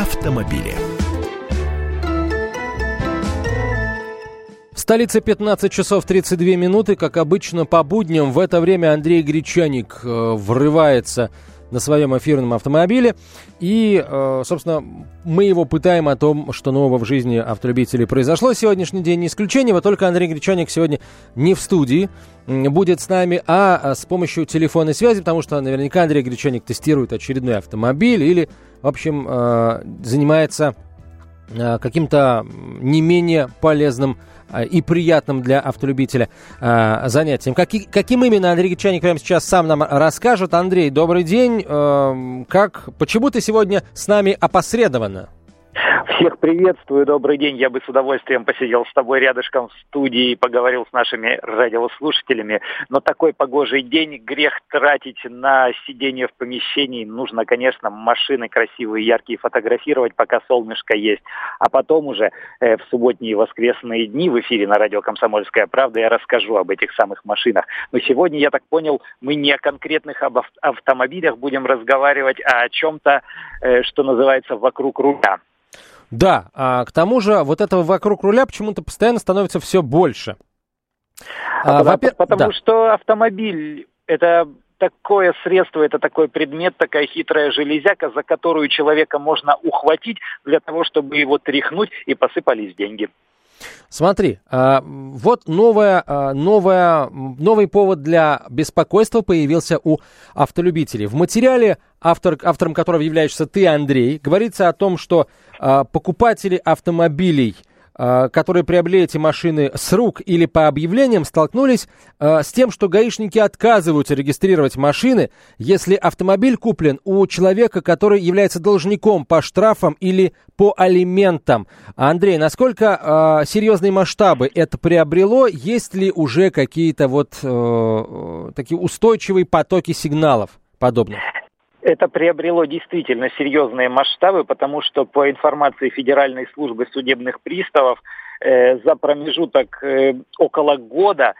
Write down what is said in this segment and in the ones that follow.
автомобили. В столице 15 часов 32 минуты. Как обычно, по будням в это время Андрей Гречаник э, врывается на своем эфирном автомобиле. И, э, собственно, мы его пытаем о том, что нового в жизни автолюбителей произошло. Сегодняшний день не исключение, вот только Андрей Гречаник сегодня не в студии будет с нами, а с помощью телефонной связи, потому что наверняка Андрей Гречаник тестирует очередной автомобиль или, в общем, э, занимается э, каким-то не менее полезным Э, и приятным для автолюбителя занятием. Каки, каким именно Андрей Гречаник прямо сейчас сам нам расскажет. Андрей, добрый день. Э, как, почему ты сегодня с нами опосредованно? Всех приветствую, добрый день. Я бы с удовольствием посидел с тобой рядышком в студии и поговорил с нашими радиослушателями. Но такой погожий день, грех тратить на сидение в помещении. Нужно, конечно, машины красивые, яркие фотографировать, пока солнышко есть. А потом уже э, в субботние и воскресные дни в эфире на радио «Комсомольская правда» я расскажу об этих самых машинах. Но сегодня, я так понял, мы не о конкретных об автомобилях будем разговаривать, а о чем-то, э, что называется, вокруг руля. Да, а к тому же вот этого вокруг руля почему-то постоянно становится все больше. А, а, потому да. что автомобиль это такое средство, это такой предмет, такая хитрая железяка, за которую человека можно ухватить для того, чтобы его тряхнуть и посыпались деньги. Смотри, а, вот новая, а, новая, новый повод для беспокойства появился у автолюбителей. В материале, автор, автором которого являешься ты, Андрей, говорится о том, что а, покупатели автомобилей – которые приобрели эти машины с рук или по объявлениям, столкнулись а, с тем, что гаишники отказываются регистрировать машины, если автомобиль куплен у человека, который является должником по штрафам или по алиментам. Андрей, насколько э, серьезные масштабы это приобрело? Есть ли уже какие-то вот э, такие устойчивые потоки сигналов подобных? Это приобрело действительно серьезные масштабы, потому что по информации Федеральной службы судебных приставов э, за промежуток э, около года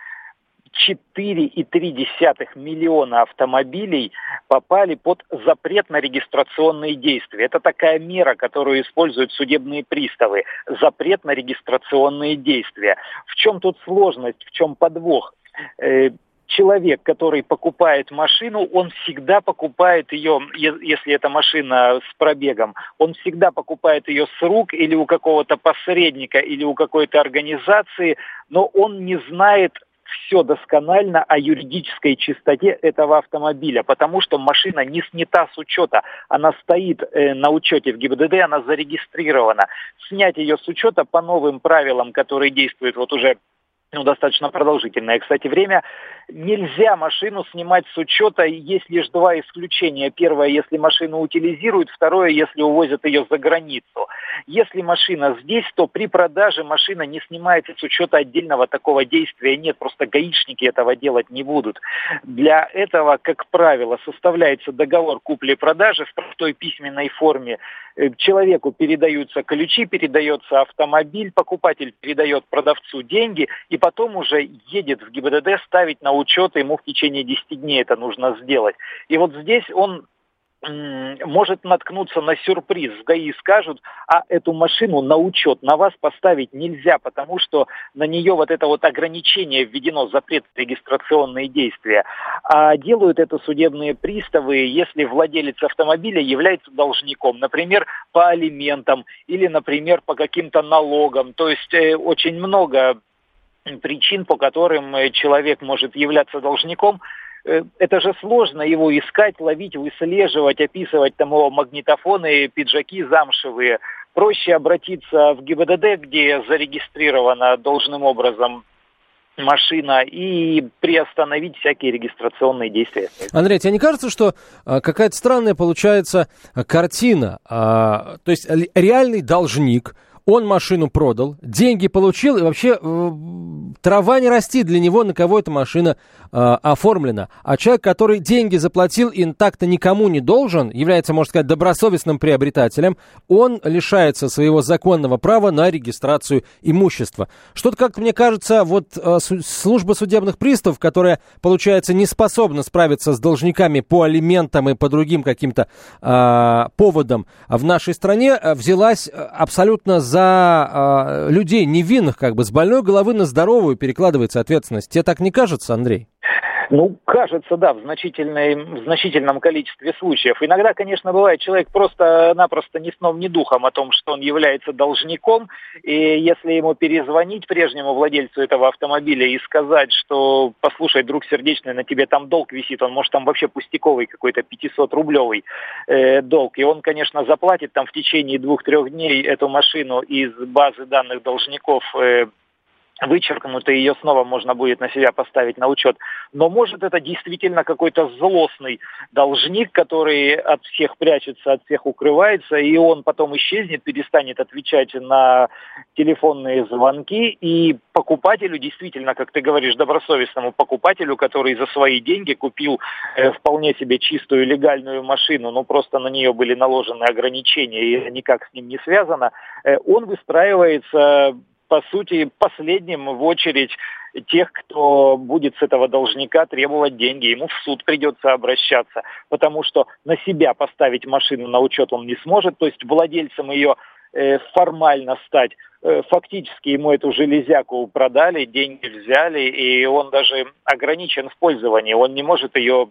4,3 миллиона автомобилей попали под запрет на регистрационные действия. Это такая мера, которую используют судебные приставы. Запрет на регистрационные действия. В чем тут сложность, в чем подвох? Человек, который покупает машину, он всегда покупает ее, если это машина с пробегом, он всегда покупает ее с рук или у какого-то посредника, или у какой-то организации, но он не знает все досконально о юридической чистоте этого автомобиля, потому что машина не снята с учета, она стоит э, на учете в ГИБДД, она зарегистрирована. Снять ее с учета по новым правилам, которые действуют вот уже ну, достаточно продолжительное, кстати, время. Нельзя машину снимать с учета, есть лишь два исключения. Первое, если машину утилизируют, второе, если увозят ее за границу. Если машина здесь, то при продаже машина не снимается с учета отдельного такого действия. Нет, просто гаишники этого делать не будут. Для этого, как правило, составляется договор купли-продажи в простой письменной форме. Э, человеку передаются ключи, передается автомобиль, покупатель передает продавцу деньги и потом уже едет в ГИБДД ставить на учет, ему в течение 10 дней это нужно сделать. И вот здесь он может наткнуться на сюрприз. В ГАИ скажут, а эту машину на учет на вас поставить нельзя, потому что на нее вот это вот ограничение введено, запрет регистрационные действия. А делают это судебные приставы, если владелец автомобиля является должником, например, по алиментам или, например, по каким-то налогам. То есть э, очень много причин, по которым э, человек может являться должником, э, это же сложно его искать, ловить, выслеживать, описывать там его магнитофоны, пиджаки замшевые. Проще обратиться в ГИБДД, где зарегистрирована должным образом машина и приостановить всякие регистрационные действия. Андрей, тебе не кажется, что а, какая-то странная получается картина? А, то есть реальный должник, он машину продал, деньги получил, и вообще э, трава не расти для него, на кого эта машина э, оформлена. А человек, который деньги заплатил и так-то никому не должен, является, можно сказать, добросовестным приобретателем, он лишается своего законного права на регистрацию имущества. Что-то, как мне кажется, вот э, служба судебных приставов, которая, получается, не способна справиться с должниками по алиментам и по другим каким-то э, поводам в нашей стране, э, взялась э, абсолютно за за э, людей невинных, как бы с больной головы на здоровую перекладывается ответственность. Тебе так не кажется, Андрей? Ну, кажется, да, в, значительной, в значительном количестве случаев. Иногда, конечно, бывает, человек просто-напросто ни сном, ни духом о том, что он является должником, и если ему перезвонить прежнему владельцу этого автомобиля и сказать, что, послушай, друг сердечный, на тебе там долг висит, он может там вообще пустяковый какой-то 500-рублевый э, долг, и он, конечно, заплатит там в течение двух-трех дней эту машину из базы данных должников э, вычеркнут, и ее снова можно будет на себя поставить на учет. Но может это действительно какой-то злостный должник, который от всех прячется, от всех укрывается, и он потом исчезнет, перестанет отвечать на телефонные звонки, и покупателю, действительно, как ты говоришь, добросовестному покупателю, который за свои деньги купил э, вполне себе чистую легальную машину, но просто на нее были наложены ограничения, и никак с ним не связано, э, он выстраивается по сути, последним в очередь тех, кто будет с этого должника требовать деньги. Ему в суд придется обращаться, потому что на себя поставить машину на учет он не сможет, то есть владельцем ее э, формально стать. Э, фактически ему эту железяку продали, деньги взяли, и он даже ограничен в пользовании. Он не может ее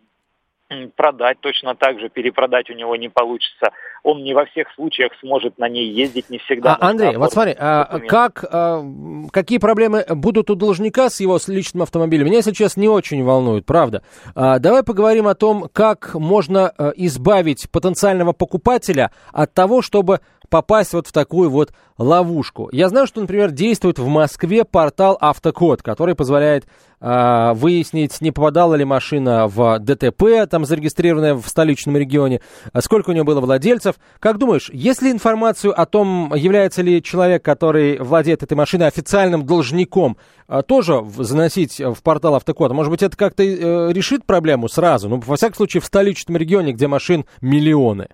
продать точно так же, перепродать у него не получится. Он не во всех случаях сможет на ней ездить, не всегда. А, Андрей, вот смотри, а, как, а, какие проблемы будут у должника с его с личным автомобилем? Меня сейчас не очень волнует, правда. А, давай поговорим о том, как можно а, избавить потенциального покупателя от того, чтобы попасть вот в такую вот ловушку. Я знаю, что, например, действует в Москве портал Автокод, который позволяет э, выяснить, не попадала ли машина в ДТП, там зарегистрированная в столичном регионе, а сколько у нее было владельцев. Как думаешь, есть ли информацию о том, является ли человек, который владеет этой машиной официальным должником, э, тоже заносить в портал Автокод? Может быть, это как-то э, решит проблему сразу? Ну, во всяком случае, в столичном регионе, где машин миллионы.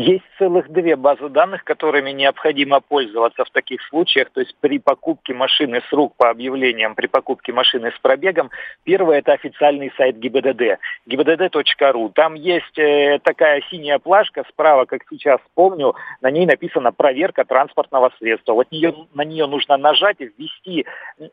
Есть целых две базы данных, которыми необходимо пользоваться в таких случаях. То есть при покупке машины с рук по объявлениям, при покупке машины с пробегом, первое это официальный сайт ГИБДД, gibdd.ru. Там есть э, такая синяя плашка справа, как сейчас помню, на ней написано «Проверка транспортного средства». Вот нее, на нее нужно нажать и ввести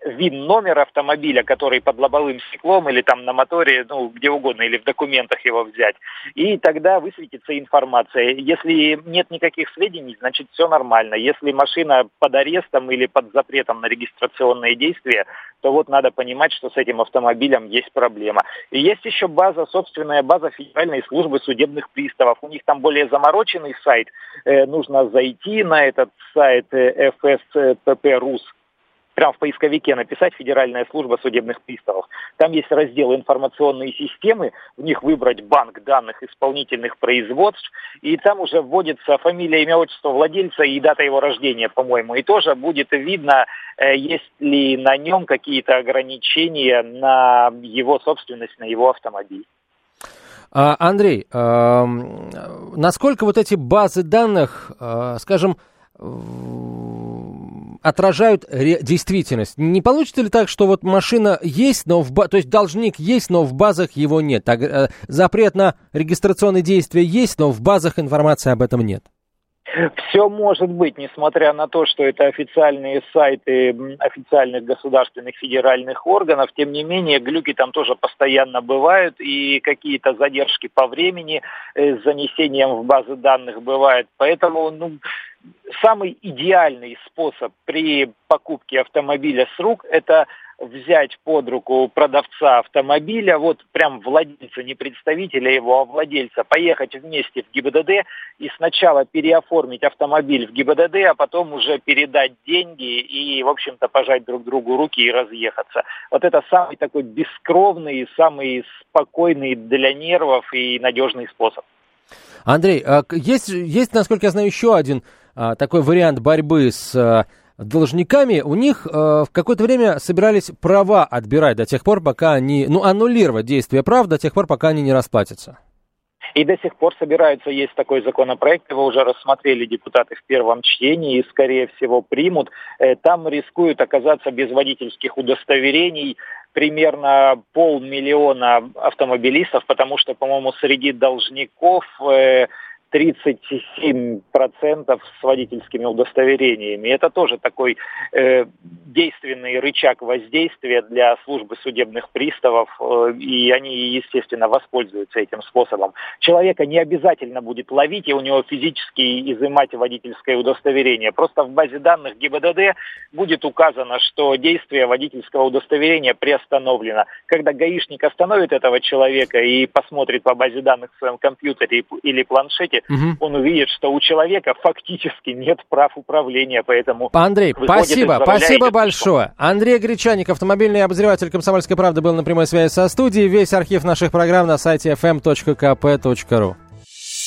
вин номер автомобиля, который под лобовым стеклом или там на моторе, ну, где угодно, или в документах его взять. И тогда высветится информация. Если нет никаких сведений, значит все нормально. Если машина под арестом или под запретом на регистрационные действия, то вот надо понимать, что с этим автомобилем есть проблема. И есть еще база, собственная база Федеральной службы судебных приставов. У них там более замороченный сайт. Э, нужно зайти на этот сайт э, прямо в поисковике написать Федеральная служба судебных приставов. Там есть раздел информационные системы, в них выбрать банк данных исполнительных производств, и там уже вводится фамилия, имя, отчество владельца и дата его рождения, по-моему. И тоже будет видно, э, есть ли на нем какие-то ограничения на его собственность, на его автомобиль. А, Андрей, насколько вот эти базы данных, э, скажем, отражают действительность. Не получится ли так, что вот машина есть, но в ба- то есть должник есть, но в базах его нет? Так, э, запрет на регистрационные действия есть, но в базах информации об этом нет? Все может быть, несмотря на то, что это официальные сайты официальных государственных федеральных органов, тем не менее глюки там тоже постоянно бывают и какие-то задержки по времени э, с занесением в базы данных бывают. Поэтому ну, самый идеальный способ при покупке автомобиля с рук – это взять под руку продавца автомобиля, вот прям владельца, не представителя его, а владельца, поехать вместе в ГИБДД и сначала переоформить автомобиль в ГИБДД, а потом уже передать деньги и, в общем-то, пожать друг другу руки и разъехаться. Вот это самый такой бескровный, самый спокойный для нервов и надежный способ. Андрей, а есть, есть, насколько я знаю, еще один а, такой вариант борьбы с а, должниками, у них в какое-то время собирались права отбирать до тех пор, пока они, ну, аннулировать действие прав до тех пор, пока они не расплатятся. И до сих пор собираются, есть такой законопроект, его уже рассмотрели депутаты в первом чтении и, скорее всего, примут. Э, там рискуют оказаться без водительских удостоверений примерно полмиллиона автомобилистов, потому что, по-моему, среди должников э, 37% с водительскими удостоверениями. Это тоже такой э, действенный рычаг воздействия для службы судебных приставов, э, и они, естественно, воспользуются этим способом. Человека не обязательно будет ловить и у него физически изымать водительское удостоверение. Просто в базе данных ГИБДД будет указано, что действие водительского удостоверения приостановлено. Когда гаишник остановит этого человека и посмотрит по базе данных в своем компьютере или планшете, угу. он увидит, что у человека фактически нет прав управления, поэтому... Андрей, спасибо, спасибо большое. Андрей Гречаник, автомобильный обозреватель «Комсомольской правды» был на прямой связи со студией. Весь архив наших программ на сайте fm.kp.ru.